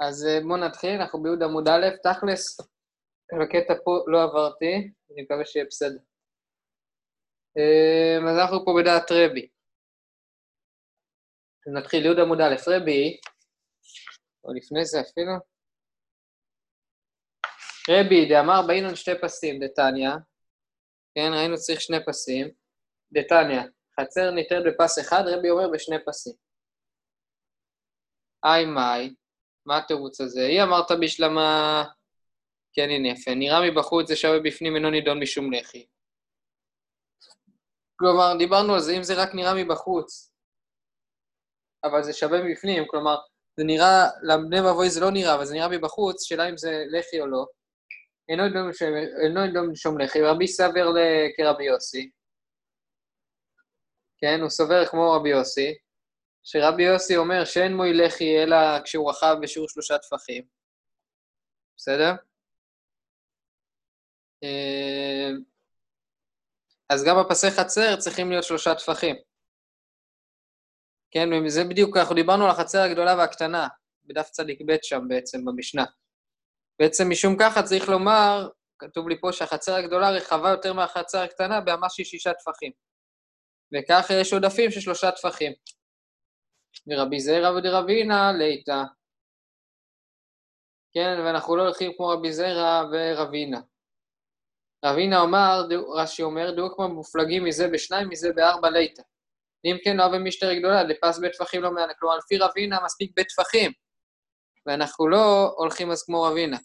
אז אה, בואו נתחיל, אנחנו ביהוד עמוד א', תכלס, הקטע פה לא עברתי, אני מקווה שיהיה בסדר. אה, אז אנחנו פה בדעת רבי. נתחיל, יהוד עמוד א', רבי, או לפני זה אפילו. רבי, דאמר באינון שתי פסים, דתניא, כן, ראינו צריך שני פסים. דתניא, חצר ניתנת בפס אחד, רבי אומר בשני פסים. היי מאי, מה התירוץ הזה? היא אמרת בשלמה... כן, הנה יפה. נראה מבחוץ זה שווה בפנים, אינו נידון משום לחי. כלומר, דיברנו על זה, אם זה רק נראה מבחוץ, אבל זה שווה מבפנים, כלומר, זה נראה, לבני ואבוי זה לא נראה, אבל זה נראה מבחוץ, שאלה אם זה לחי או לא. אינו נידון משום לחי, רבי סבר כרבי יוסי. כן, הוא סובר כמו רבי יוסי. שרבי יוסי אומר שאין מוי לחי אלא כשהוא רחב בשיעור שלושה טפחים. בסדר? אה, אז גם בפסי חצר צריכים להיות שלושה טפחים. כן, וזה בדיוק, אנחנו דיברנו על החצר הגדולה והקטנה, בדף צדיק ב' שם בעצם, במשנה. בעצם משום ככה צריך לומר, כתוב לי פה שהחצר הגדולה רחבה יותר מהחצר הקטנה באמש של שישה טפחים. וכך יש עודפים של שלושה טפחים. ורבי זרע ודרבינה ליטא. כן, ואנחנו לא הולכים כמו רבי זרע ורבינה. רבינה אמר, רש"י אומר, דעו כמו מופלגים מזה בשניים, מזה בארבע ליטא. אם כן, לא אוהב משטר גדולה, לפס בטפחים לא מענה. כלומר, לפי רבינה מספיק בטפחים, ואנחנו לא הולכים אז כמו רבינה.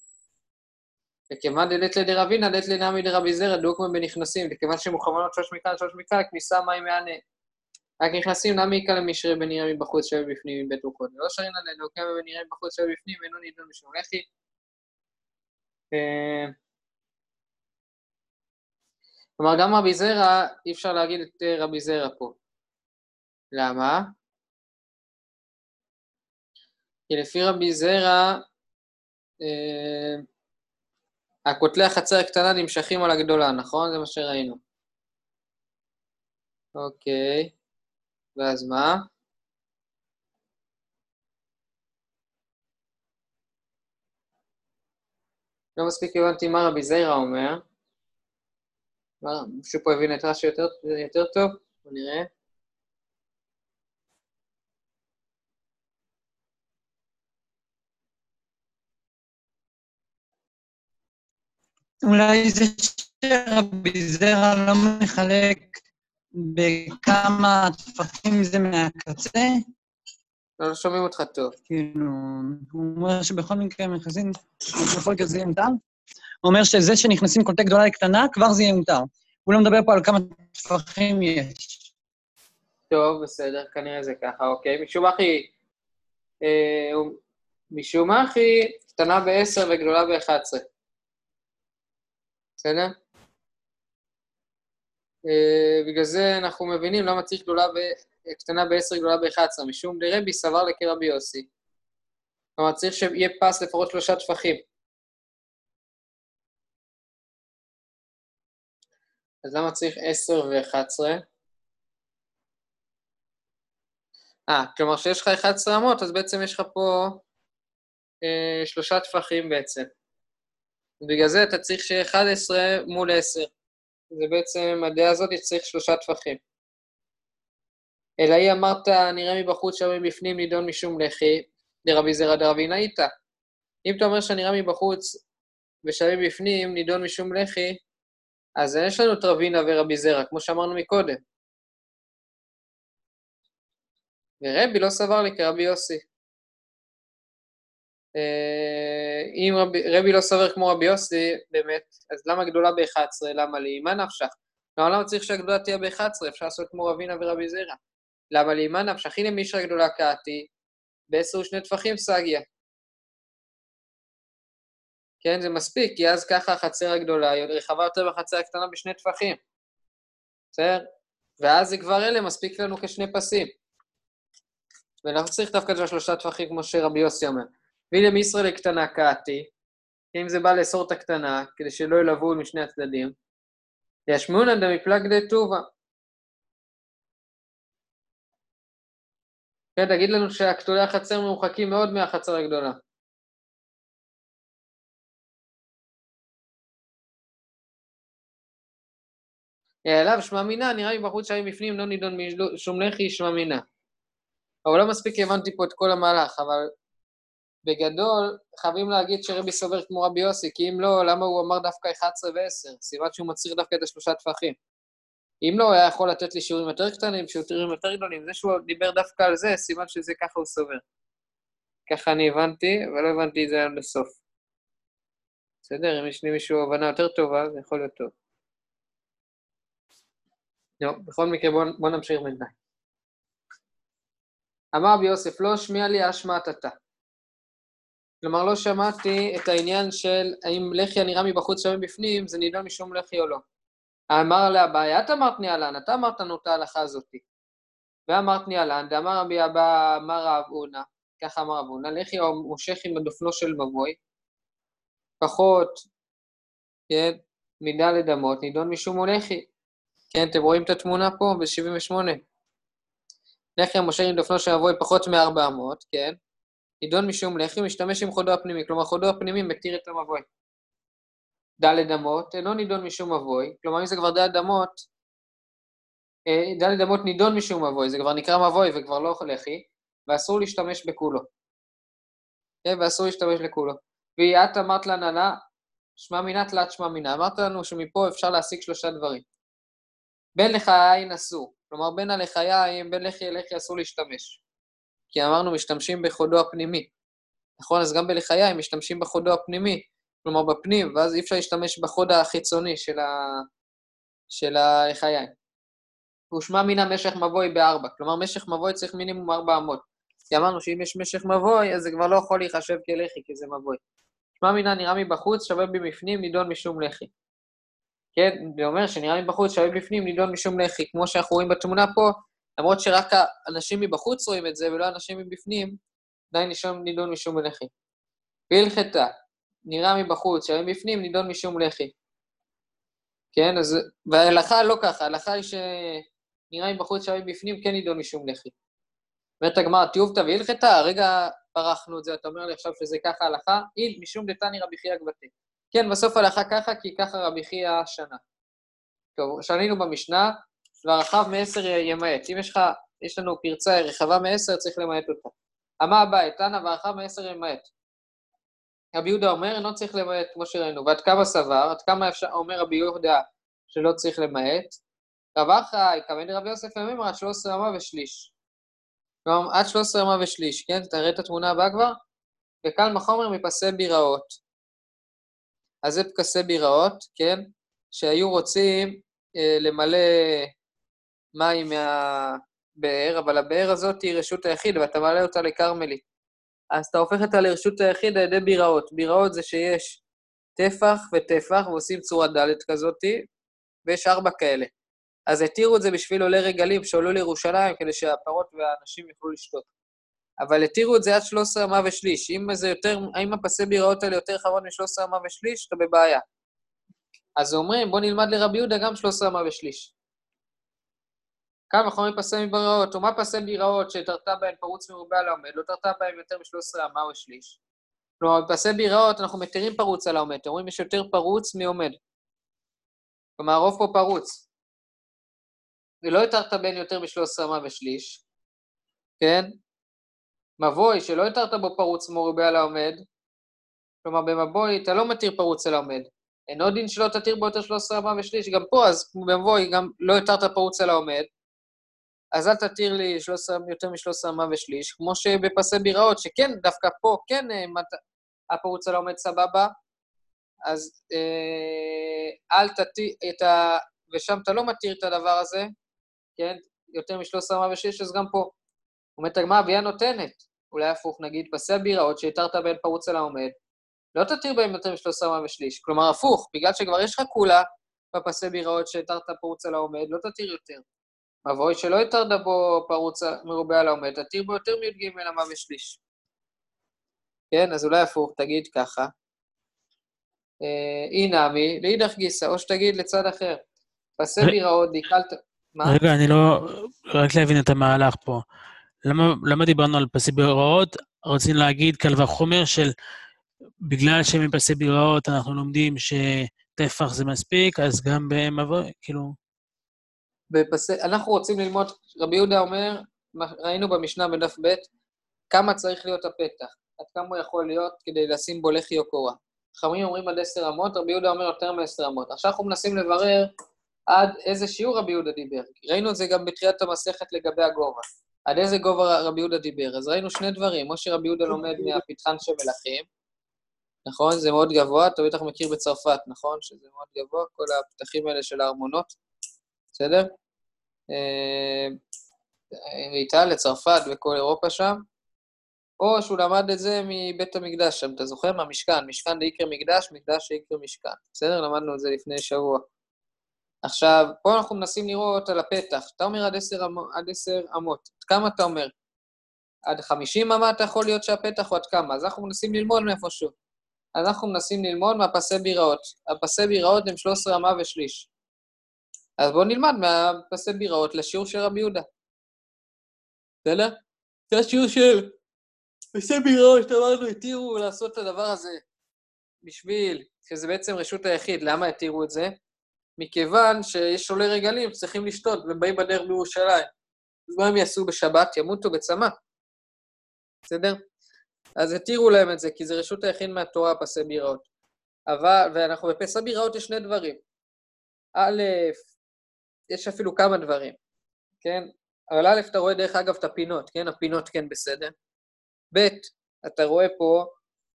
וכיוון דלת לדרבינה, דלת לנעמי דרבי זרע, דעו כמו בנכנסים, וכיוון שמוכוונות שלוש מכאן, שלוש מכאן, כניסה מים מענה. רק נכנסים, למה יקרא למשרי בנראה מבחוץ שווה בפנים מבית רוחות? ולא שרים עלינו, כמה בנראה מבחוץ שווה בפנים, אינו נידון משום לחי. אה, כלומר, גם רבי זרע, אי אפשר להגיד את אה, רבי זרע פה. למה? כי לפי רבי זרע, אה, הכותלי החצר הקטנה נמשכים על הגדולה, נכון? זה מה שראינו. אוקיי. ואז מה? לא מספיק הבנתי מה רבי זיירה אומר. מישהו פה הבין את רש"י יותר, יותר טוב? בוא נראה. אולי זה שרבי זרע לא מחלק בכמה טפחים זה מהקצה. לא, לא שומעים אותך טוב. כאילו, הוא אומר שבכל מקרה נכנסים, בכל מקרה זה יהיה מותר. הוא אומר שזה שנכנסים קולטי גדולה לקטנה, כבר זה יהיה מותר. הוא לא מדבר פה על כמה טפחים יש. טוב, בסדר, כנראה זה ככה, אוקיי. משום אחי, אה, משום אחי, קטנה ב-10 וגדולה ב-11. בסדר? אה, בגלל זה אנחנו מבינים למה צריך גדולה ב... קטנה ב-10, גדולה ב-11, משום דרבי סבר לקרבי יוסי. כלומר, צריך שיהיה פס לפחות שלושה טפחים. אז למה צריך 10 ו-11? אה, כלומר שיש לך 11 אמות, אז בעצם יש לך פה אה, שלושה טפחים בעצם. ובגלל זה אתה צריך שיהיה 11 מול 10. זה בעצם, הדעה הזאת צריך שלושה טפחים. אלא היא אמרת, נראה מבחוץ שם מבפנים נידון משום לחי, דרבי זרע דרבי נאיתא. אם אתה אומר שנראה מבחוץ ושווה בפנים נידון משום לחי, אז יש לנו את רבינה ורבי זרע, כמו שאמרנו מקודם. ורבי לא סבר לי כרבי יוסי. אה, אם רבי, רבי לא סובר כמו רבי יוסי, באמת, אז למה גדולה ב-11? למה לי? מה נפשך? למה, למה צריך שהגדולה תהיה ב-11? אפשר לעשות כמו רבינה ורבי זרע. למה לי? מה נפשך? הנה מישרא גדולה קעתי, בעשר ושני טפחים סגיה. כן, זה מספיק, כי אז ככה החצר הגדולה היא רחבה יותר מהחצר הקטנה בשני טפחים. בסדר? ואז זה כבר אלה מספיק לנו כשני פסים. ולא צריך דווקא את השלושה טפחים כמו שרבי יוסי אומר. והנה מישראל הקטנה קאתי, אם זה בא לאסור את הקטנה, כדי שלא ילוו משני הצדדים, ישמעונן דמפלגדי טובה. כן, תגיד לנו שהקטולי החצר מרוחקים מאוד מהחצר הגדולה. אליו שמע מינה, נראה לי בחוץ שהיה מבפנים, לא נידון משום לחי, שמע מינה. אבל לא מספיק הבנתי פה את כל המהלך, אבל בגדול, חייבים להגיד שרבי סובר כמו רבי יוסי, כי אם לא, למה הוא אמר דווקא 11 ו-10? סיבת שהוא מצהיר דווקא את השלושה טפחים. אם לא, הוא היה יכול לתת לי שיעורים יותר קטנים, שיעורים יותר גדולים. זה שהוא דיבר דווקא על זה, סימן שזה ככה הוא סובר. ככה אני הבנתי, אבל לא הבנתי את זה עד לסוף. בסדר, אם יש לי מישהו הבנה יותר טובה, זה יכול להיות טוב. לא, בכל מקרה בואו בוא נמשיך בינתיים. אמר רבי יוסף, לא השמיע לי אשמעת אתה. כלומר, לא שמעתי את העניין של האם לחי הנראה מבחוץ שווה בפנים, זה נידון משום לחי או לא. אמר לאביי, את אמרת ניאלן, אתה אמרת לנו את ההלכה הזאתי. ואמרת ניאלן, דאמר רבי אבא, אמר רב אונה, ככה אמר רב אונה, לחי או מושך עם הדופנו של מבוי, פחות, כן, מידה לדמות, נידון משום הולכי. כן, אתם רואים את התמונה פה ב-78. לחי המושך עם דופנו של מבוי פחות מ-400, כן, נידון משום לחי, משתמש עם חודו הפנימי, כלומר חודו הפנימי מתיר את המבוי. ד' אמות, אינו נידון משום מבוי, כלומר אם זה כבר ד' אמות, אה, ד' אמות נידון משום מבוי, זה כבר נקרא מבוי וכבר לא לחי, ואסור להשתמש בכולו. כן, ואסור להשתמש לכולו. והיא את אמרת לננה, שמע מינה תלת שמע מינה. אמרת לנו שמפה אפשר להשיג שלושה דברים. בין לחיים אסור, כלומר בין הלחיים, בין לחי לחי אסור להשתמש. כי אמרנו משתמשים בחודו הפנימי. נכון, אז גם בלחיים משתמשים בחודו הפנימי, כלומר בפנים, ואז אי אפשר להשתמש בחוד החיצוני של, ה... של החיי. ושמע מן המשך מבוי בארבע, כלומר משך מבוי צריך מינימום ארבע אמות. כי אמרנו שאם יש משך מבוי, אז זה כבר לא יכול להיחשב כלחי, כי זה מבוי. שמע מינה נראה מבחוץ, שווה מבפנים, נידון משום לחי. כן, זה אומר שנראה מבחוץ, שווה בפנים, נידון משום לחי. כמו שאנחנו רואים בתמונה פה, למרות שרק האנשים מבחוץ רואים את זה, ולא אנשים מבפנים, עדיין נידון משום לחי. והלכתה, נראה מבחוץ, שווה בפנים, נידון משום לחי. כן, אז... וההלכה לא ככה, ההלכה היא שנראה מבחוץ, שווה בפנים, כן נידון משום לחי. אומרת הגמרא, טיובתא והלכתא, הרגע פרחנו את זה, אתה אומר לי עכשיו שזה ככה הלכה, איל משום דתני רבי חייא גבתי. כן, בסוף הלכה ככה, כי ככה רבי חייא שנה. טוב, שנינו במשנה, והרחב מעשר ימעט. אם יש לך, יש לנו פרצה רחבה מעשר, צריך למעט אותה. אמה הבא, תנא והרחב מעשר ימעט. רבי יהודה אומר, אינו צריך למעט, כמו שראינו. ועד כמה סבר, עד כמה אפשר, אומר רבי יהודה שלא צריך למעט. רב אחי, כמד רבי יוסף ימים, עד 13 אמה ושליש. כלומר, עד 13 אמה ושליש, כן? תראה את התמונה הבאה כבר. וקל מחומר מפסי ביראות. אז זה פקסי ביראות, כן? שהיו רוצים אה, למלא מים מהבאר, אבל הבאר הזאת היא רשות היחיד, ואתה מעלה אותה לכרמלית. אז אתה הופך אותה לרשות היחיד על ידי ביראות. ביראות זה שיש טפח וטפח, ועושים צורה ד' כזאתי, ויש ארבע כאלה. אז התירו את זה בשביל עולי רגלים שעלו לירושלים, כדי שהפרות והאנשים יוכלו לשתות. אבל התירו את זה עד 13 אמה ושליש. אם זה יותר, האם הפסי ביראות האלה יותר חמוד מ-13 אמה ושליש, אתה בבעיה. אז אומרים, בוא נלמד לרבי יהודה גם 13 אמה ושליש. כמה חומרים פסי ביראות, ומה פסי ביראות שתרתה בהן פרוץ מרובה על העומד, לא תרתה בהן יותר מ-13 אמה או שליש. כלומר, בפסי ביראות אנחנו מתירים פרוץ על העומד, אתם רואים יש יותר פרוץ מעומד. כלומר, הרוב פה פרוץ. ולא התרת בין יותר מ-13 אמה ושליש, כן? מבוי שלא התרת בו פרוץ מרובה על העומד, כלומר במבוי אתה לא מתיר פרוץ על העומד. אין עוד דין שלא תתיר בו יותר 13 אמה ושליש, גם פה, אז במבוי גם לא התרת פרוץ על העומד, אז אל תתיר לי 13, יותר מ-13 אמה ושליש, כמו שבפסי ביראות, שכן, דווקא פה כן אה, הפרוץ על העומד סבבה, אז אה, אל תתיר את ה... ושם אתה לא מתיר את הדבר הזה, כן? יותר מ-13 אמה ושליש, אז גם פה. אומרת הגמרא, אביה נותנת. אולי הפוך, נגיד, פסי הביראות שהתרת בהן פרוץ על העומד, לא תתיר בהם יותר מ-13 אמה ושליש. כלומר, הפוך, בגלל שכבר יש לך כולה בפסי ביראות שהתרת פרוץ על העומד, לא תתיר יותר. מבוי שלא התרת בו פרוץ מרובה על העומד, תתיר בו יותר מי"ג אמה ושליש. כן, אז אולי הפוך, תגיד ככה. אי אה, נמי, לאידך גיסא, או שתגיד לצד אחר. פסי ביראות, דיקלת... מה? רגע, אני לא... רק להבין את המהלך פה. למה, למה דיברנו על פסי ביראות? רצינו להגיד קל וחומר של בגלל שמפסי ביראות אנחנו לומדים שטפח זה מספיק, אז גם במבוא, כאילו... בפס... אנחנו רוצים ללמוד, רבי יהודה אומר, ראינו במשנה בדף ב', כמה צריך להיות הפתח, עד כמה הוא יכול להיות כדי לשים בו לחי או קורה. חכמים אומרים עד עשר אמות, רבי יהודה אומר יותר מעשר אמות. עכשיו אנחנו מנסים לברר עד איזה שיעור רבי יהודה דיבר. ראינו את זה גם בתחילת המסכת לגבי הגובה. עד איזה גובה רבי יהודה דיבר. אז ראינו שני דברים, או שרבי יהודה לומד מהפתחן של מלכים, נכון? זה מאוד גבוה, אתה בטח מכיר בצרפת, נכון? שזה מאוד גבוה, כל הפתחים האלה של הארמונות, בסדר? אה, מאיטליה, צרפת וכל אירופה שם. או שהוא למד את זה מבית המקדש שם, אתה זוכר? מהמשכן, משכן דאיקרא מקדש, מקדש שאיקרא משכן. בסדר? למדנו את זה לפני שבוע. עכשיו, פה אנחנו מנסים לראות על הפתח. אתה אומר עד עשר, אמו- עד עשר אמות. עד כמה אתה אומר? עד חמישים אמה אתה יכול להיות שהפתח או עד כמה? אז אנחנו מנסים ללמוד מאיפשהו. אנחנו מנסים ללמוד מהפסי ביראות. הפסי ביראות הם 13 אמה ושליש. אז בואו נלמד מהפסי ביראות לשיעור של רבי יהודה. בסדר? זה השיעור של פסי ביראות, אמרנו, התירו לעשות את הדבר הזה בשביל, שזה בעצם רשות היחיד. למה התירו את זה? מכיוון שיש עולי רגלים שצריכים לשתות והם באים בדרך בירושלים. אז מה הם יעשו בשבת? ימותו בצמא. בסדר? אז התירו להם את זה, כי זה רשות היחיד מהתורה, פסי ביראות. אבל, ואנחנו בפסי ביראות יש שני דברים. א', יש אפילו כמה דברים, כן? אבל א', אתה רואה דרך אגב את הפינות, כן? הפינות כן בסדר. ב', אתה רואה פה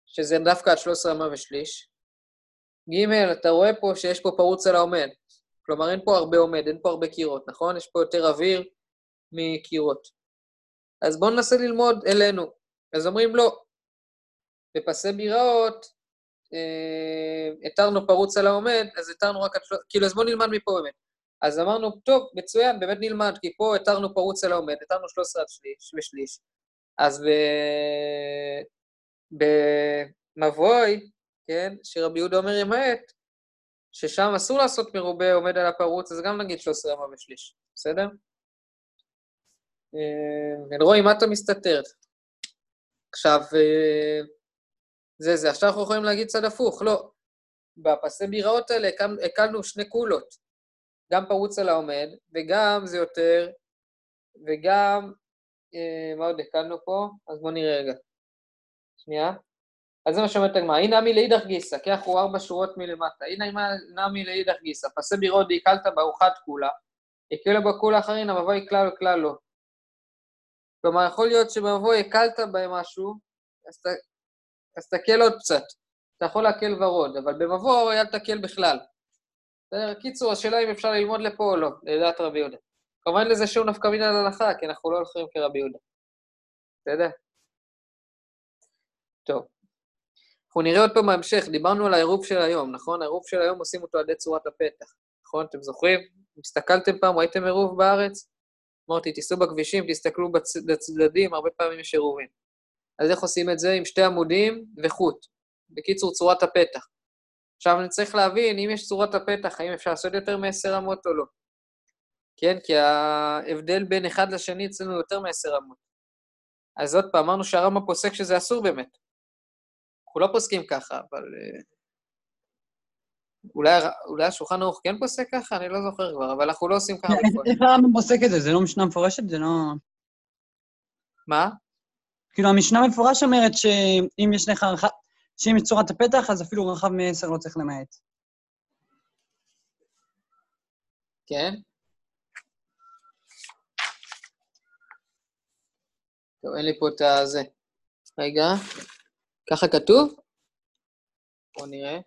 שזה דווקא עד 13 אמה ושליש. ג', אתה רואה פה שיש פה פרוץ על העומד. כלומר, אין פה הרבה עומד, אין פה הרבה קירות, נכון? יש פה יותר אוויר מקירות. אז בואו ננסה ללמוד אלינו. אז אומרים לא. בפסי ביראות, אה, התרנו פרוץ על העומד, אז התרנו רק עד... כאילו, אז בואו נלמד מפה באמת. אז אמרנו, טוב, מצוין, באמת נלמד, כי פה התרנו פרוץ על העומד, התרנו 13 עד שליש ושליש. אז ב... במבוי, כן, שרבי יהודה אומר ימעט, ששם אסור לעשות מרובה עומד על הפרוץ, אז גם נגיד 13 אמה ושליש, בסדר? אה, אלרועי, מה אתה מסתתר? עכשיו, אה, זה זה. עכשיו אנחנו יכולים להגיד צד הפוך, לא. בפסי ביראות האלה הקל- הקלנו שני קולות, גם פרוץ על העומד, וגם זה יותר, וגם, אה, מה עוד הקלנו פה? אז בואו נראה רגע. שנייה. אז זה מה שאומרת הגמרא, הנה נמי לאידך גיסא, כי אנחנו ארבע שורות מלמטה. הנה נמי לאידך גיסא, פסי בירות דהיקלת בארוחת כולה, הקלו בה כולה אחרין, המבוי כלל וכלל לא. כלומר, יכול להיות שבמבוי הקלת בהם משהו, אז תקל עוד קצת. אתה יכול להקל ורוד, אבל במבוא אל תקל בכלל. בסדר? קיצור, השאלה אם אפשר ללמוד לפה או לא, לדעת רבי יהודה. כמובן לזה שום נפקא מינה להלכה, כי אנחנו לא הולכים כרבי יהודה. בסדר? טוב. אנחנו נראה עוד פעם בהמשך, דיברנו על העירוב של היום, נכון? העירוב של היום עושים אותו עד צורת הפתח, נכון? אתם זוכרים? הסתכלתם פעם, ראיתם עירוב בארץ? אמרתי, תיסעו בכבישים, תסתכלו בצ... בצדדים, הרבה פעמים יש עירובים. אז איך עושים את זה? עם שתי עמודים וחוט. בקיצור, צורת הפתח. עכשיו אני צריך להבין, אם יש צורת הפתח, האם אפשר לעשות יותר מעשר אמות או לא. כן, כי ההבדל בין אחד לשני אצלנו יותר מעשר אמות. אז עוד פעם, אמרנו שהרמב"ם פוסק שזה אסור באמת. אנחנו לא פוסקים ככה, אבל... אה, אולי, אולי השולחן ערוך כן פוסק ככה? אני לא זוכר כבר, אבל אנחנו לא עושים ככה בפועל. איך הרמב"ם פוסק את זה? זה לא משנה מפורשת? זה לא... מה? כאילו, המשנה מפורש אומרת שאם יש לך... שאם יש צורת הפתח, אז אפילו רחב מעשר לא צריך למעט. כן? טוב, אין לי פה את הזה. רגע, ככה כתוב? בואו נראה.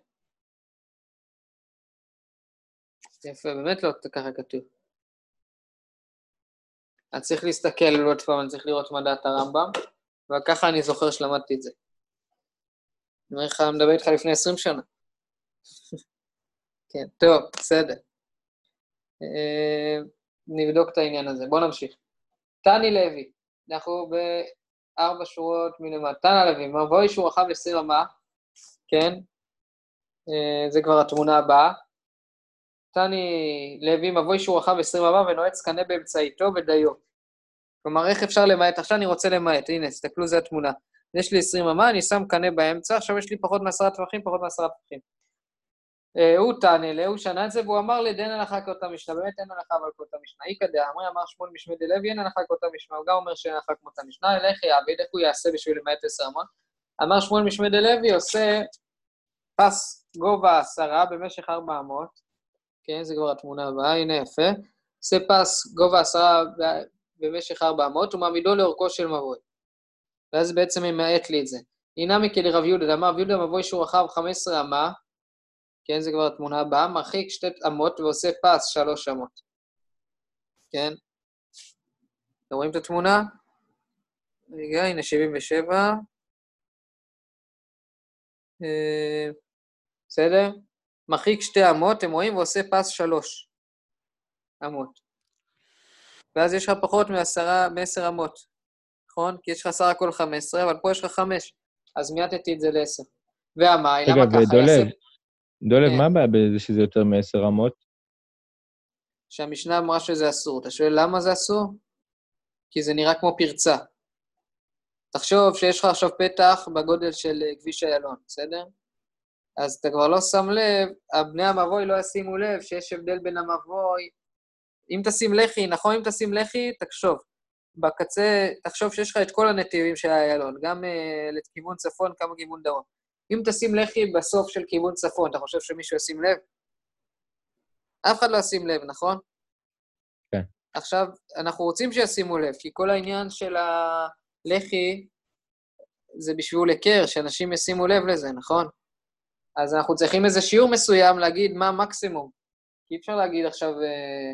יפה, באמת לא ככה כתוב. אני צריך להסתכל עוד פעם, אני צריך לראות מה דעת הרמב"ם, וככה אני זוכר שלמדתי את זה. אני אומר לך, אני מדבר איתך לפני 20 שנה. כן, טוב, בסדר. אה, נבדוק את העניין הזה. בואו נמשיך. טני לוי, אנחנו בארבע שורות מלמטה. טנה לוי, מבוי שהוא רחב לסיר אמה, כן? אה, זה כבר התמונה הבאה. טני לוי, מבוי שהוא רחב 20 אמה ונועץ קנה באמצעיתו ודיו. כלומר, איך אפשר למעט? עכשיו אני רוצה למעט, הנה, תסתכלו, זו התמונה. יש לי 20 אמה, אני שם קנה באמצע, עכשיו יש לי פחות מעשרה טווחים, פחות מעשרה טווחים. אה, הוא תענה לה, הוא שנה את זה, והוא אמר לדין הלכה כאותה משנה, באמת אין הלכה אבל כאותה משנה. איכא דאמרי אמר שמואל משמי דלוי, אין הלכה כאותה משנה, הוא גם אומר שאין הלכה כמותה משנה, אלך יעביד, איך הוא יעשה בשביל למעט עשר אמות? אמר שמואל משמי דלוי, עושה פס גובה עשרה במשך ארבע אמות, כן, זה כבר התמונה הבאה, הנה יפה, עושה פס גובה עשרה במשך ארבע אמות, ומעמידו לאורכו של מבוי. ואז בעצם ממעט לי את זה. הנה מכלי רב יהודה, אמר רב יהודה מבוי שהוא רחב 15 אמה, כן, זה כבר התמונה הבאה, מרחיק שתי אמות ועושה פס שלוש אמות. כן? אתם רואים את התמונה? רגע, הנה 77. אה, בסדר? מרחיק שתי אמות, אתם רואים? ועושה פס שלוש אמות. ואז יש לך פחות מעשרה, מעשר אמות, נכון? כי יש לך סך הכל 15, אבל פה יש לך חמש. אז מיעטתי את זה לעשר. והמים, למה ככה? רגע, ודולב, דולב, כן. מה הבעיה בזה שזה יותר מעשר אמות? שהמשנה אמרה שזה אסור. אתה שואל למה זה אסור? כי זה נראה כמו פרצה. תחשוב שיש לך עכשיו פתח בגודל של אה, כביש איילון, בסדר? אז אתה כבר לא שם לב, בני המבוי לא ישימו לב שיש הבדל בין המבוי. אם תשים לחי, נכון? אם תשים לחי, תחשוב. בקצה, תחשוב שיש לך את כל הנתיבים של איילון, גם uh, לכיוון צפון, כמה כיוון דרום. אם תשים לחי בסוף של כיוון צפון, אתה חושב שמישהו ישים לב? אף אחד לא ישים לב, נכון? כן. עכשיו, אנחנו רוצים שישימו לב, כי כל העניין של הלח"י זה בשביל היכר, שאנשים ישימו לב לזה, נכון? אז אנחנו צריכים איזה שיעור מסוים להגיד מה המקסימום. כי אי אפשר להגיד עכשיו, אה,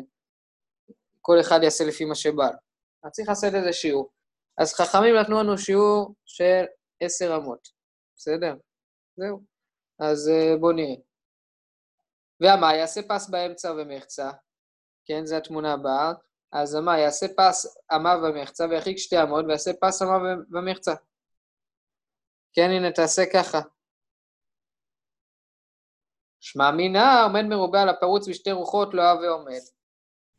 כל אחד יעשה לפי מה שבא לו. אז צריך לעשות איזה שיעור. אז חכמים נתנו לנו שיעור של עשר אמות, בסדר? זהו. אז אה, בואו נראה. והמה, יעשה פס באמצע ומחצה, כן, זו התמונה הבאה. אז המה, יעשה פס אמה ומחצה וירחיק שתי אמות ויעשה פס אמה ומחצה. כן, הנה, תעשה ככה. שמע מינה עומד מרובה על הפרוץ בשתי רוחות לא הווה עומד.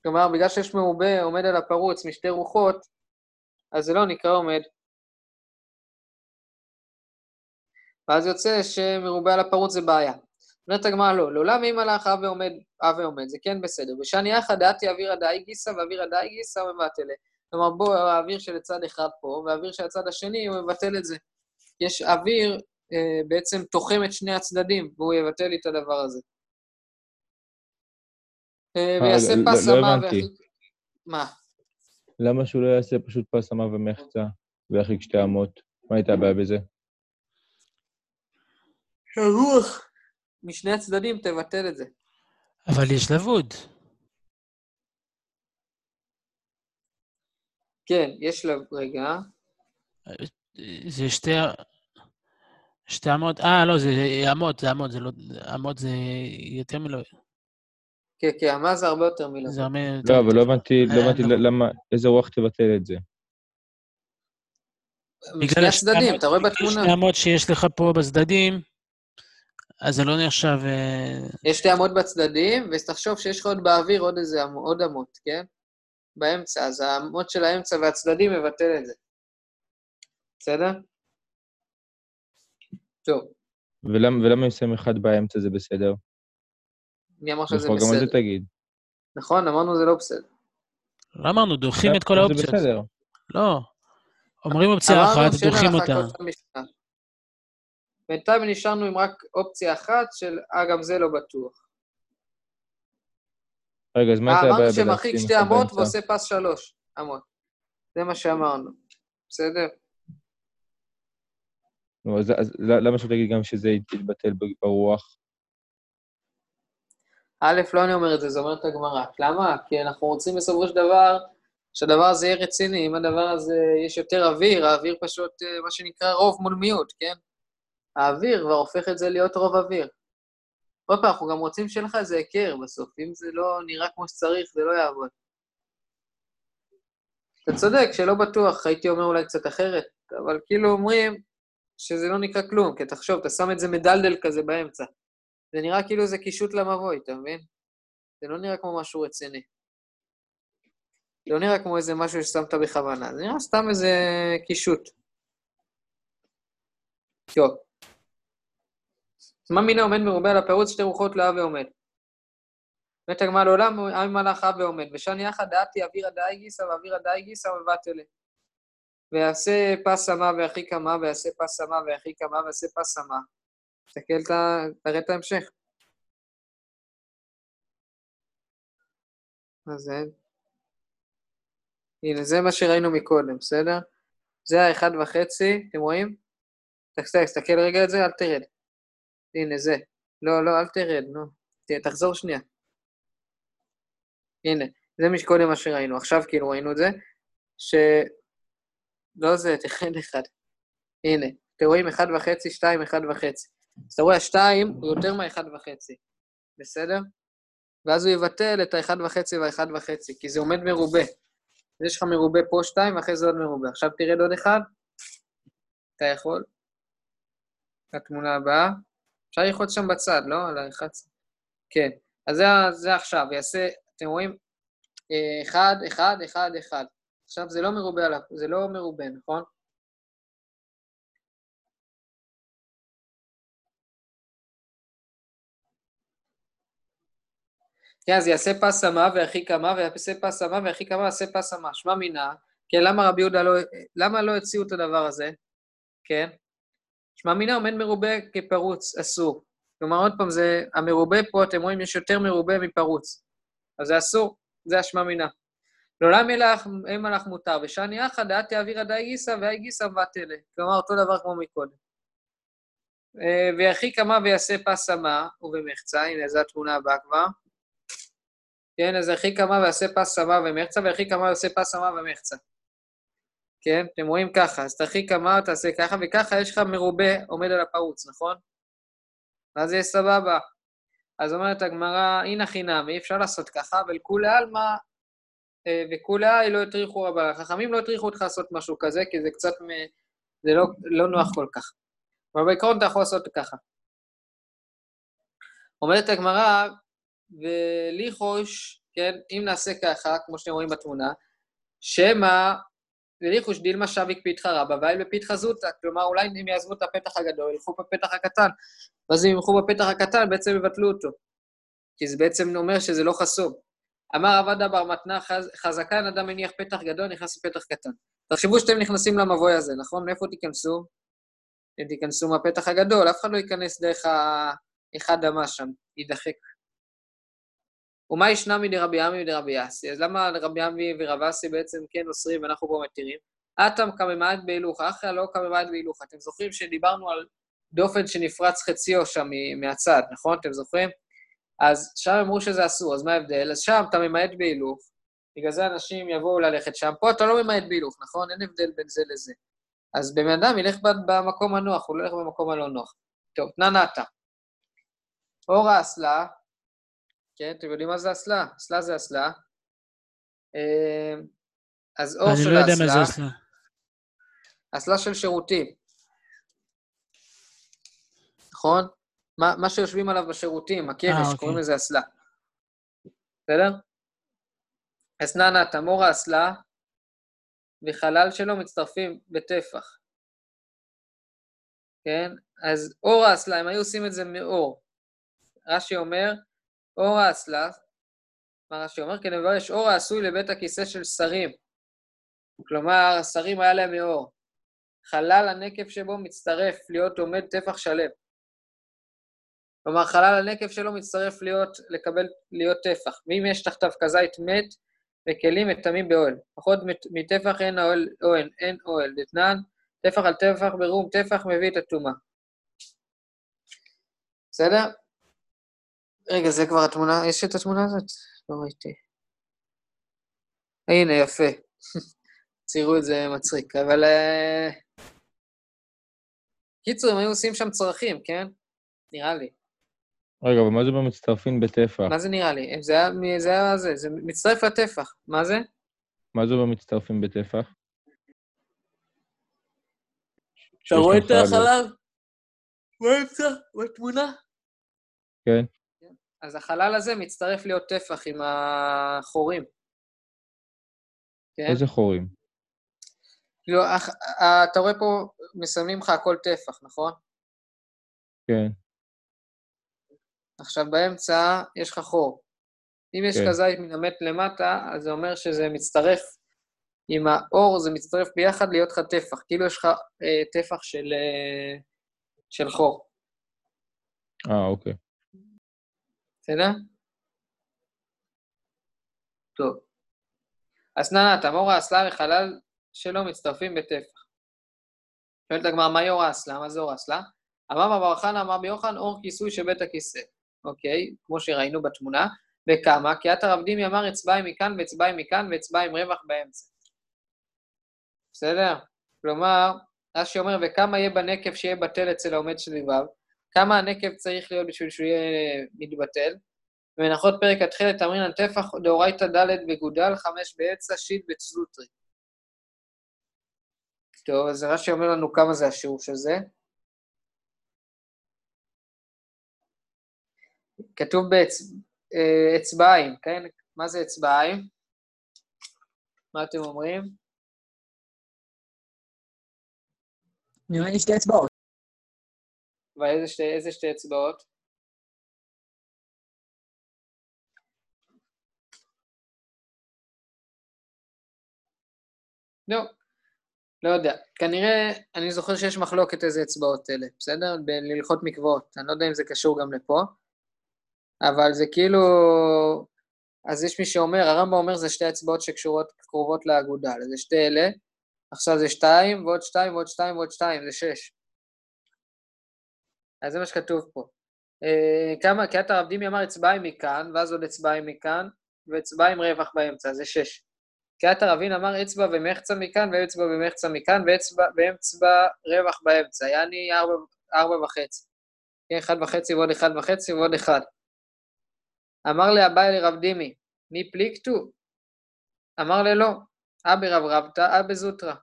כלומר, בגלל שיש מרובה עומד על הפרוץ משתי רוחות, אז זה לא נקרא עומד. ואז יוצא שמרובה על הפרוץ זה בעיה. אומרת הגמרא לא, לעולם אם הלך הווה עומד, הווה עומד, זה כן בסדר. ושאני יחד דעתי אוויר הדאי גיסא ואוויר הדאי גיסא מבטלה. כלומר, בוא, האוויר שלצד אחד פה, והאוויר של הצד השני, הוא מבטל את זה. יש אוויר אה, בעצם תוחם את שני הצדדים, והוא יבטל לי את הדבר הזה. אה, אה, ויעשה לא- פס לא אמה הבנתי. ויחליק... מה? למה שהוא לא יעשה פשוט פס אמה ומחצה וירחיק שתי אמות? מה הייתה הבעיה בזה? הרוח משני הצדדים תבטל את זה. אבל יש לבוד. כן, יש לה... רגע. זה שתי... שתי אמות, אה, לא, זה אמות, זה אמות, זה לא... אמות זה יותר מלא... כן, כן, מה זה הרבה יותר מילה. זה הרבה יותר... לא, אבל לא הבנתי, לא אה, הבנתי נכון. למה, איזה רוח תבטל את זה. משני השתי הצדדים, אתה רואה בגלל בתמונה. שתי אמות שיש לך פה בצדדים, אז זה לא נחשב... אה, יש שתי אמות בצדדים, ותחשוב שיש לך עוד באוויר עוד איזה אמ- עוד אמות, כן? באמצע, אז האמות של האמצע והצדדים מבטל את זה. בסדר? טוב, ולמה אם שם אחד באמצע זה בסדר? מי אמר שזה נכון, גם על זה בסדר? תגיד. נכון, אמרנו זה לא בסדר. לא אמרנו, דוחים את כל זה האופציות. בסדר. לא. אומרים אופציה אחת, דוחים אותה. בינתיים נשארנו עם רק אופציה אחת של, אה, גם זה לא בטוח. רגע, אז מה הייתה הבעיה אמרנו שמרחיק בלשים שתי אמות? ועושה פס שלוש אמות. זה מה שאמרנו. בסדר? נו, אז אז למה שלא תגיד גם שזה יתבטל ברוח? א', לא אני אומר את זה, זה אומרת הגמרא. למה? כי אנחנו רוצים בסופו של דבר שהדבר הזה יהיה רציני. אם הדבר הזה, יש יותר אוויר, האוויר פשוט, אה, מה שנקרא רוב מול מיעוט, כן? האוויר כבר הופך את זה להיות רוב אוויר. עוד פעם, אנחנו גם רוצים שיהיה לך איזה היכר בסוף. אם זה לא נראה כמו שצריך, זה לא יעבוד. אתה צודק, שלא בטוח, הייתי אומר אולי קצת אחרת, אבל כאילו אומרים שזה לא נקרא כלום, כי תחשוב, אתה שם את זה מדלדל כזה באמצע. זה נראה כאילו זה קישוט למבוי, אתה מבין? זה לא נראה כמו משהו רציני. לא נראה כמו איזה משהו ששמת בכוונה, זה נראה סתם איזה קישוט. טוב. מה מינה עומד מרובה על הפירוט שתי רוחות לאב ועומד. אומרת הגמרא לעולם, עם מלאך אב ועומד, ושן יחד דעתי אווירא דאי גיסא ואווירא דאי גיסא ובטלה. ויעשה פס סמה ויחי קמה, ויעשה פס סמה ויחי קמה, ויעשה פס סמה. תסתכל, תראה את ההמשך. מה זה? הנה, זה מה שראינו מקודם, בסדר? זה האחד וחצי, אתם רואים? תסתכל, תסתכל רגע על זה, אל תרד. הנה, זה. לא, לא, אל תרד, נו. תחזור שנייה. הנה, זה מקודם מה שראינו. עכשיו כאילו ראינו את זה, ש... לא זה, תכן אחד. הנה, אתם רואים אחד וחצי, שתיים, אחד וחצי. אז אתה רואה, השתיים הוא יותר מהאחד וחצי, בסדר? ואז הוא יבטל את האחד וחצי והאחד וחצי, כי זה עומד מרובה. אז יש לך מרובה פה שתיים, ואחרי זה עוד מרובה. עכשיו תרד עוד אחד. אתה יכול. לתמונה הבאה. אפשר ללחוץ שם בצד, לא? על האחד. כן. אז זה, זה עכשיו, יעשה, אתם רואים? אה, אחד, אחד, אחד, אחד. עכשיו זה לא מרובה זה לא מרובה, נכון? כן, אז יעשה פס סמה ויחי קמה, ויעשה פס סמה ויחי קמה, ויעשה פס סמה. שמע מינה, כן, למה רבי יהודה לא, למה לא הציעו את הדבר הזה? כן? שמע מינה עומד מרובה כפרוץ, אסור. כלומר, עוד פעם, זה, המרובה פה, אתם רואים, יש יותר מרובה מפרוץ. אז זה אסור, זה השמע מינה. לעולם אין מלך מותר, ושאני יחד, דעתי אווירא דאי גיסא והאי גיסא ובטלה. כלומר, אותו דבר כמו מקודם. אה, ויחי קמה ויעשה פס סמה ובמחצה, הנה, זו התמונה הבאה כבר. כן, אז יחי קמה ויעשה פס סמה ומחצה, ויחי קמה ויעשה פס סמה ומחצה. כן, אתם רואים ככה, אז תחי קמה, תעשה ככה, וככה יש לך מרובה עומד על הפרוץ, נכון? ואז יהיה סבבה. אז אומרת הגמרא, הנה חינם, אי אפשר לעשות ככה, אבל כולי עלמא, אה, וכולי לא הטריחו רבנן. החכמים לא הטריחו אותך לעשות משהו כזה, כי זה קצת, מ... זה לא, לא נוח כל כך. אבל בעיקרון אתה יכול לעשות ככה. אומרת הגמרא, וליחוש, כן, אם נעשה ככה, כמו שאתם רואים בתמונה, שמא וליחוש דילמה שביק פיתחא רבא, ואיל בפיתחא זוטא, כלומר, אולי הם יעזבו את הפתח הגדול, ילכו בפתח הקטן, ואז אם ילכו בפתח הקטן, בעצם יבטלו אותו. כי זה בעצם אומר שזה לא חסום. אמר עבדה בר מתנה, חז, חזקה אין אדם מניח פתח גדול, נכנס לפתח קטן. תחשבו שאתם נכנסים למבוי הזה, נכון? מאיפה תיכנסו? אתם תיכנסו מהפתח הגדול, אף אחד לא ייכנס דרך האחד אמה שם, יידחק. ומה ישנה מדרבי עמי ודרבי יאסי? אז למה רבי עמי ורב אסי בעצם כן אוסרים ואנחנו פה מתירים? אטם כממעט בהילוכה, אחרא לא כממעט בהילוכה. אתם זוכרים שדיברנו על דופן שנפרץ חציו שם מהצד, נכון? אתם זוכרים? אז שם אמרו שזה אסור, אז מה ההבדל? אז שם אתה ממעט בהילוך, בגלל זה אנשים יבואו ללכת שם. פה אתה לא ממעט בהילוך, נכון? אין הבדל בין זה לזה. אז בן אדם ילך במקום הנוח, הוא לא ילך במקום הלא נוח. טוב, תנא נתא. אור האסלה, כן, אתם יודעים מה זה אסלה? אסלה זה אסלה. אה, אז אור אני של לא יודע מה זה האסלה, אסלה. אסלה של שירותים. נכון? מה, מה שיושבים עליו בשירותים, אה, הכבש, אוקיי. קוראים לזה אסלה. בסדר? אסננה, תמור האסלה, וחלל שלו מצטרפים בטפח. כן? אז אור האסלה, הם היו עושים את זה מאור. רש"י אומר, אור האסלה, מה רש"י אומר? כן, אבל יש אור העשוי לבית הכיסא של שרים. כלומר, השרים היה להם מאור. חלל הנקב שבו מצטרף להיות עומד טפח שלם. כלומר, חלל הנקב שלו מצטרף להיות, לקבל, להיות טפח. ואם יש תחתיו כזית מת וכלים מטמאים באוהל. פחות מטפח אין אוהל, אוהל, אין אוהל. דתנן, טפח על טפח ברום, טפח מביא את הטומאה. בסדר? רגע, זה כבר התמונה, יש את התמונה הזאת? לא ראיתי. הנה, יפה. ציירו את זה מצחיק, אבל... אה, קיצור, הם היו עושים שם צרכים, כן? נראה לי. רגע, אבל מה זה במצטרפים בטפח? מה זה נראה לי? זה היה זה, היה זה, זה מצטרף לטפח. מה זה? מה זה במצטרפים בטפח? אתה רואה את החלל? באמצע, בתמונה? כן. אז החלל הזה מצטרף להיות טפח עם החורים. כן? איזה חורים? כאילו, הח- ה- אתה רואה פה, מסמנים לך הכל טפח, נכון? כן. עכשיו באמצע יש לך חור. אם יש כן. לך זית מן המת למטה, אז זה אומר שזה מצטרף עם האור, זה מצטרף ביחד להיות לך טפח. כאילו יש לך אה, טפח של, אה, של חור. אה, אוקיי. בסדר? טוב. אסננת, המור האסלה וחלל שלו מצטרפים בטפח. שואלת הגמרא, מאי עור האסלה? מה זה עור האסלה? אמר רבה בר בר חנה, אמר רבי יוחנן, עור כיסוי של בית הכיסא. אוקיי, כמו שראינו בתמונה. וכמה? כי אתא רב דימי אמר אצבעיים מכאן ואצבעיים מכאן ואצבעיים רווח באמצע. בסדר? כלומר, רש"י אומר, וכמה יהיה בנקב שיהיה בטל אצל העומד סביביו? כמה הנקב צריך להיות בשביל שהוא יהיה מתבטל? ומנחות פרק התכלת אמרינן טפח דאורייתא ד' בגודל, חמש באצבע, שית בצלוטרי. טוב, אז רש"י אומר לנו כמה זה השיעור של זה. כתוב באצבעיים, כן? מה זה אצבעיים? מה אתם אומרים? נראה לי שתי אצבעות. ואיזה שתי, איזה שתי אצבעות? לא, לא יודע. כנראה, אני זוכר שיש מחלוקת איזה אצבעות אלה, בסדר? בללכות מקוואות. אני לא יודע אם זה קשור גם לפה, אבל זה כאילו... אז יש מי שאומר, הרמב"ם אומר זה שתי אצבעות שקשורות, קרובות לאגודל, זה שתי אלה, עכשיו זה שתיים, ועוד שתיים, ועוד שתיים, ועוד שתיים, זה שש. אז זה מה שכתוב פה. אה, כמה, כי אתה הרב דימי אמר אצבעיים מכאן, ואז עוד אצבעיים מכאן, ואצבעיים רווח באמצע, זה שש. קריאת הרבין אמר אצבע ומחצה מכאן, ואצבע ומחצה מכאן, ואצבע, ואצבע רווח באמצע, יעני ארבע, ארבע וחצי. כן, אחד וחצי ועוד אחד וחצי ועוד אחד. אמר לאביי לרב דימי, מי פליקטו? אמר ללא, אבי רב רבתא, אבי זוטרא.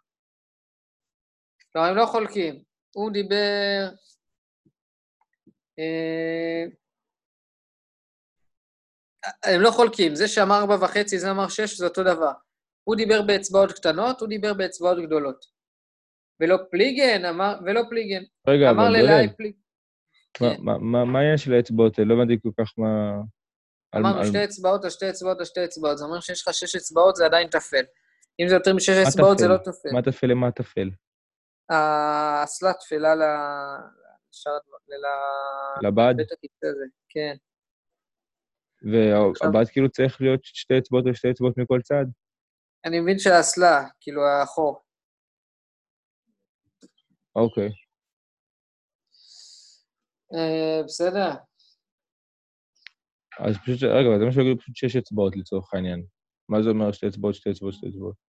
כלומר, הם לא חולקים. הוא דיבר... אה, הם לא חולקים, זה שאמר ארבע וחצי, זה אמר שש, זה אותו דבר. הוא דיבר באצבעות קטנות, הוא דיבר באצבעות גדולות. ולא פליגן, אמר, ולא פליגן. רגע, אמר אבל דולב, פליגן. מה- כן. העניין של האצבעות? לא הבנתי כל כך מה... אמרנו שתי אצבעות על שתי אצבעות על שתי אצבעות, זה אומר שיש לך שש אצבעות, זה עדיין טפל. אם זה יותר משש אצבעות, זה? לא טפל. מה טפל למה טפל? האסלה תפלה לבד? כן. והבד כאילו צריך להיות שתי אצבעות או שתי אצבעות מכל צד? אני מבין שהאסלה, כאילו החור. אוקיי. אה, בסדר. אז פשוט, רגע, זה מה שיגידו פשוט שש אצבעות לצורך העניין. מה זה אומר שתי אצבעות, שתי אצבעות, שתי אצבעות?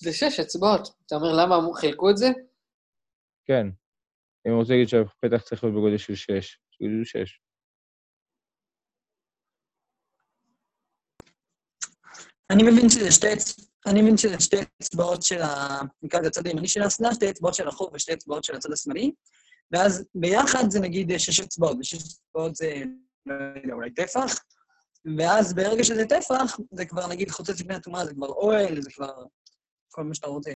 זה שש אצבעות. אתה אומר, למה חילקו את זה? כן. אם אני רוצה להגיד שהפתח צריך להיות בגודל של שש, שיגידו שש. אני מבין שזה שתי אני מבין שזה שתי אצבעות של ה... נקרא לזה הצד הימני של האסלה, שתי אצבעות של החור ושתי אצבעות של הצד השמאלי, ואז ביחד זה נגיד שש אצבעות, ושש אצבעות זה, לא יודע, אולי טפח, ואז ברגע שזה טפח, זה כבר נגיד חוצץ לפני הטומאה, זה כבר אוהל, זה כבר כל מה שאתה רוצה.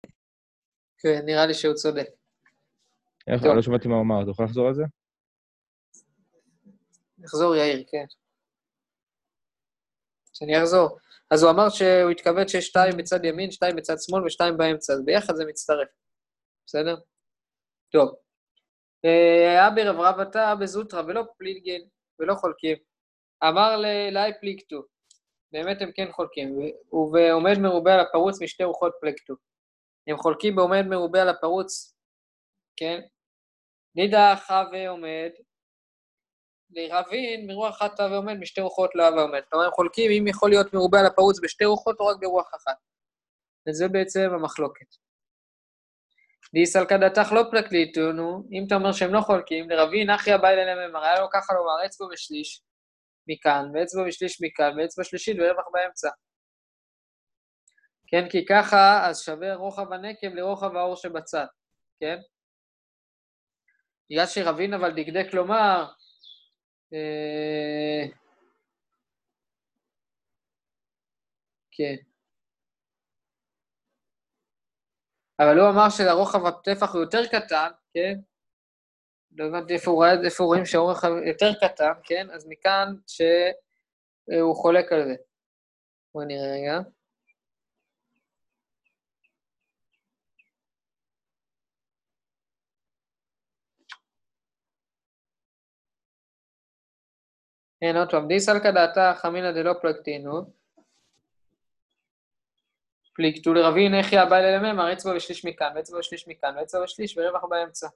כן, נראה לי שהוא צודק. איך. לא שמעתי מה הוא אמר, אתה יכול לחזור על זה? נחזור, יאיר, כן. שאני אחזור. אז הוא אמר שהוא התכוון שיש שתיים מצד ימין, שתיים מצד שמאל ושתיים באמצע, אז ביחד זה מצטרף. בסדר? טוב. אבי רב רב אתה בזוטרא ולא פליגן ולא חולקים. אמר לאי פליגתו. באמת הם כן חולקים. ובעומד מרובה על הפרוץ משתי רוחות פלגתו. הם חולקים בעומד מרובה על הפרוץ, כן? נידא חווה עומד, לרבין מרוח אחת תא ועומד, משתי רוחות לא ועומד. כלומר, הם חולקים אם יכול להיות מרובה על הפרוץ בשתי רוחות או רק ברוח אחת. וזה בעצם המחלוקת. דיסלקא דתך לא פלקליטונו, אם אתה אומר שהם לא חולקים, לרבין אחי הבא אליהם אמר, היה לו ככה לומר, אצבע ושליש מכאן, ואצבע ושליש מכאן, ואצבע שלישית ורווח באמצע. כן, כי ככה, אז שווה רוחב הנקב לרוחב האור שבצד, כן? בגלל שרבין אבל דקדק לומר, אה, כן. אבל הוא אמר שהרוחב הטפח הוא יותר קטן, כן? לא הבנתי איפה הוא ראה- איפה רואים שהאורך יותר קטן, כן? אז מכאן שהוא חולק על זה. בואו נראה רגע. כן, עוד פעם, דיסלקא דעתה חמינא דלא פלגתינו. פליגתו לרבין איך יאבא ללממר, אצבע ושליש מכאן, ואצבע ושליש מכאן, ואצבע ושליש ורווח באמצע.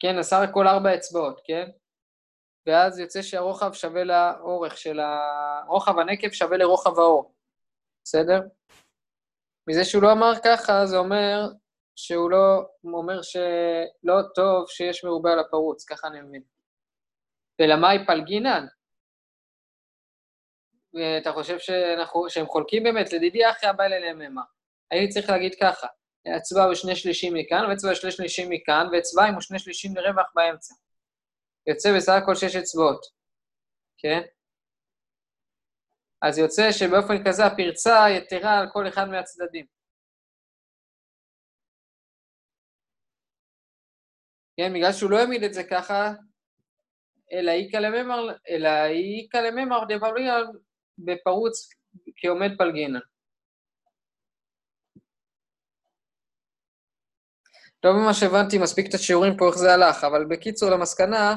כן, אז סך הכל ארבע אצבעות, כן? ואז יוצא שהרוחב שווה לאורך של ה... רוחב הנקב שווה לרוחב האור, בסדר? מזה שהוא לא אמר ככה, זה אומר שהוא לא, אומר שלא טוב שיש מרובה על הפרוץ, ככה אני מבין. ולמאי פלגינן? אתה חושב שאנחנו, שהם חולקים באמת? לדידי אחי הבא אליהם המה. הייתי צריך להגיד ככה, אצבע ושני שלישים מכאן, ואצבע ושני שלישים מכאן, ואצבעים ושני שלישים לרווח באמצע. יוצא בסך הכל שש אצבעות, כן? אז יוצא שבאופן כזה הפרצה יתרה על כל אחד מהצדדים. כן, בגלל שהוא לא העמיד את זה ככה, אלא איכא לממר, אלא איכא לממר דבלויה בפרוץ כעומד פלגינן. לא ממש הבנתי מספיק את השיעורים פה, איך זה הלך, אבל בקיצור, למסקנה,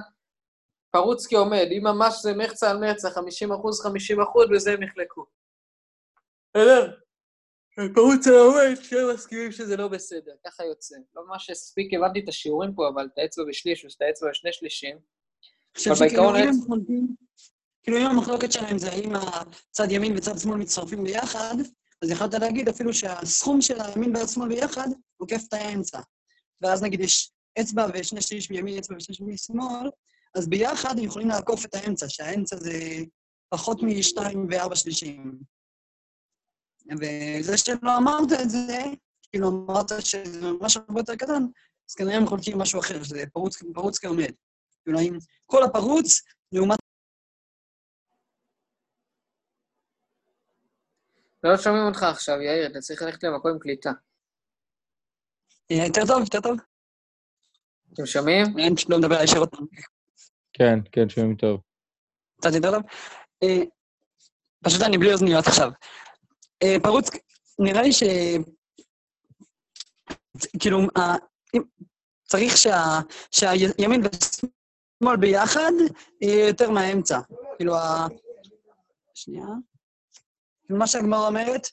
פרוץ כעומד, אם ממש זה מחצה על מחצה, 50 אחוז, 50 אחוז, בזה הם יחלקו. בסדר? פרוץ על עומד, שהם מסכימים שזה לא בסדר, ככה יוצא. לא ממש הספיק, הבנתי את השיעורים פה, אבל את האצבע בשליש ואת האצבע בשני שלישים. אבל בעיקרון כאילו אם המחלוקת שלהם זה האם הצד ימין וצד שמאל מצטרפים ביחד, אז יכולת להגיד אפילו שהסכום של הימין והשמאל ביחד עוקף את האמצע. ואז נגיד יש אצבע ושני שליש בימין, אצבע ושני שליש משמאל, אז ביחד הם יכולים לעקוף את האמצע, שהאמצע זה פחות משתיים וארבע שלישים. וזה שלא אמרת את זה, כאילו אמרת שזה ממש הרבה יותר קטן, אז כנראה הם חולקים משהו אחר, שזה פרוץ, פרוץ כעומד. כאילו, האם כל הפרוץ לעומת... לא שומעים אותך עכשיו, יאיר, אתה צריך ללכת למקום קליטה. אה, יותר טוב, יותר טוב? אתם שומעים? אני פשוט לא מדבר ישר עוד פעם. כן, כן, שומעים טוב. קצת יותר טוב? אה, פשוט אני בלי אוזניות עכשיו. אה, פרוץ, נראה לי ש... כאילו, צריך שה- שהימין והשמאל ביחד יהיה יותר מהאמצע. כאילו, ה... שנייה. מה שהגמרא אומרת,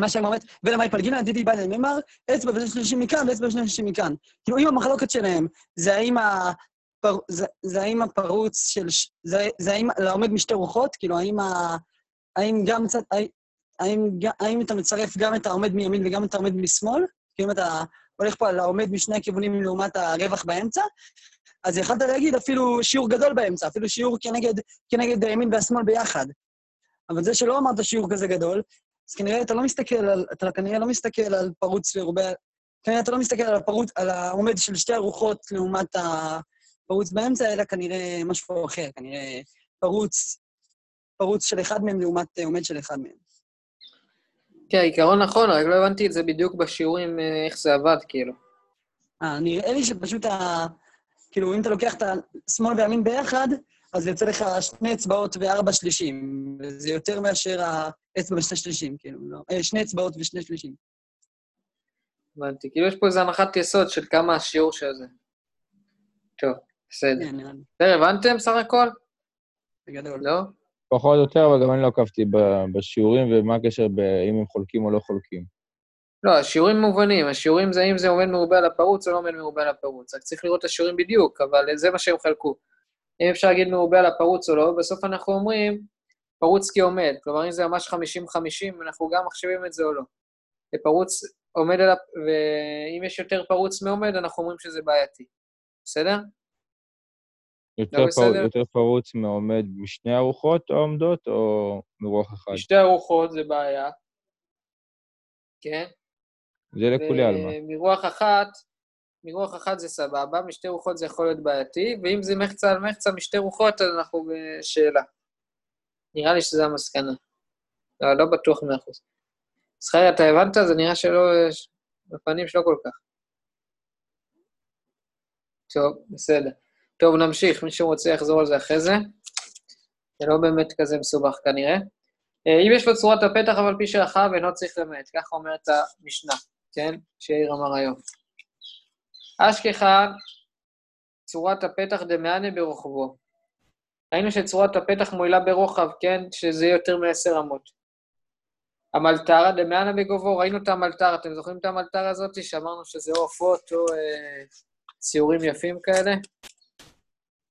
מה שהגמרא אומרת, ולמאי פלגינה, דידי בא לממר, אצבע ושני שלישים מכאן ואצבע ושני שלישים מכאן. כאילו, אם המחלוקת שלהם זה האם ה... פר... זה, זה האם הפרוץ של... זה, זה האם לעומד משתי רוחות? כאילו, האם, ה... האם גם צד... האם, האם, אתה מצרף גם את העומד מימין וגם את העומד משמאל? כאילו, אם אתה הולך פה על העומד משני הכיוונים לעומת הרווח באמצע, אז יכולת להגיד אפילו שיעור גדול באמצע, אפילו שיעור כנגד, כנגד הימין והשמאל ביחד. אבל זה שלא אמרת שיעור כזה גדול, אז כנראה אתה לא מסתכל על... אתה כנראה לא מסתכל על פרוץ ורובה... כנראה אתה לא מסתכל על הפרוץ, על העומד של שתי הרוחות לעומת ה... פרוץ באמצע, אלא כנראה משהו אחר, כנראה פרוץ, פרוץ של אחד מהם לעומת אה, עומד של אחד מהם. כן, העיקרון נכון, רק לא הבנתי את זה בדיוק בשיעורים, אה, איך זה עבד, כאילו. אה, נראה לי שפשוט ה... כאילו, אם אתה לוקח את השמאל והימין ביחד, אז יוצא לך שני אצבעות וארבע שלישים. וזה יותר מאשר האצבע ושני שלישים, כאילו, לא. אה, שני אצבעות ושני שלישים. הבנתי. כאילו יש פה איזו הנחת יסוד של כמה השיעור של זה. טוב, בסדר. כן, בסדר, הבנתם סך הכל? בגדול. לא? פחות או יותר, אבל גם אני לא עקבתי בשיעורים, ומה הקשר ב- אם הם חולקים או לא חולקים. לא, השיעורים מובנים, השיעורים זה אם זה עומד מרובה על הפרוץ או לא עומד מרובה על הפרוץ. רק צריך לראות את השיעורים בדיוק, אבל זה מה שהם חלקו. אם אפשר להגיד מרובה על הפרוץ או לא, בסוף אנחנו אומרים פרוץ כעומד. כלומר, אם זה ממש 50-50, אנחנו גם מחשבים את זה או לא. ופרוץ עומד על ה... ואם יש יותר פרוץ מעומד, אנחנו אומרים שזה בעייתי. בסדר? יותר, לא פר... בסדר? יותר פרוץ מעומד משני ארוחות או עומדות, או מרוח אחד? בשתי ארוחות זה בעיה. כן? זה לכולי עלמא. מרוח אחת, מרוח אחת זה סבבה, משתי רוחות זה יכול להיות בעייתי, ואם זה מחצה על מחצה משתי רוחות, אז אנחנו בשאלה. נראה לי שזו המסקנה. לא, לא בטוח מאה אחוז. זכריה, אתה הבנת? זה נראה שלא... בפנים שלא כל כך. טוב, בסדר. טוב, נמשיך, מישהו רוצה לחזור על זה אחרי זה. זה לא באמת כזה מסובך כנראה. אה, אם יש לו צורת הפתח, אבל פי שרחב, אינו צריך למעט. ככה אומרת המשנה, כן? שיאיר אמר היום. אשכחן, צורת הפתח דמענה ברוחבו. ראינו שצורת הפתח מועילה ברוחב, כן? שזה יותר מעשר אמות. המלתרה דמענה בגובו, ראינו את המלתרה, אתם זוכרים את המלתרה הזאת שאמרנו שזה או עופות או אה, ציורים יפים כאלה?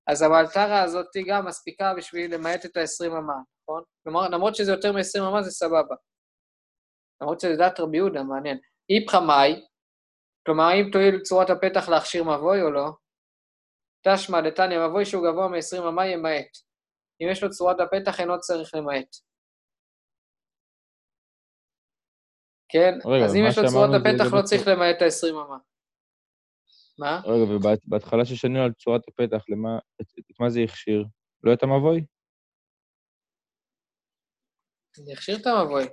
אז המלתרה הזאת גם מספיקה בשביל למעט את ה-20 אמה, נכון? כלומר, למרות שזה יותר מ-20 אמה זה סבבה. למרות שזה דעת רבי יהודה, מעניין. איפכא מאי, כלומר, האם תועיל צורת הפתח להכשיר מבוי או לא? תשמע דתניא, מבוי שהוא גבוה מ-20 אמה ימעט. אם יש לו צורת הפתח, אינו צריך למעט. כן? רגע, אז אם יש לו צורת זה הפתח, לא צריך למעט את ה-20 אמה. מה? רגע, ובהתחלה ששנינו על צורת הפתח, למה, את, את מה זה הכשיר? לא את המבוי? אני אכשיר את המבוי.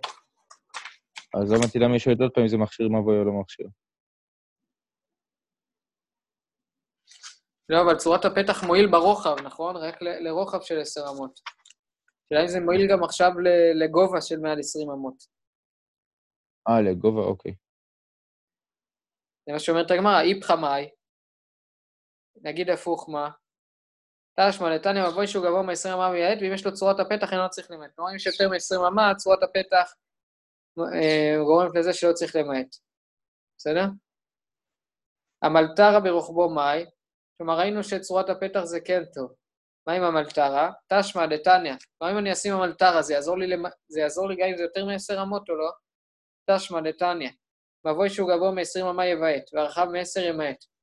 אז לא הבנתי למה שואלת עוד פעם אם זה מכשיר מבוי או לא מכשיר. לא, אבל צורת הפתח מועיל ברוחב, נכון? רק לרוחב של 10 אמות. השאלה אם זה מועיל גם עכשיו לגובה של מעל 20 אמות. אה, לגובה, אוקיי. זה מה שאומרת הגמרא, איפכא מאי. נגיד הפוך מה? תשמע לתניא מבוי שהוא גבוה מ-20 אמה מייעט, ואם יש לו צורת הפתח אינו צריך למעט. כלומר, אם יש יותר מ-20 אמה, צורת הפתח אה, גורמת לזה שלא צריך למעט. בסדר? המלתרה ברוחבו מאי, כלומר, ראינו שצורת הפתח זה כן טוב. מה עם המלתרה? תשמע דתניא. כלומר, אם אני אשים המלתרה, זה יעזור לי, למ... זה יעזור לי גם אם זה יותר מ-10 אמות או לא? תשמע דתניא. מבוי שהוא גבוה מ-20 אמה יבעט, והרחב מ-10 ימעט.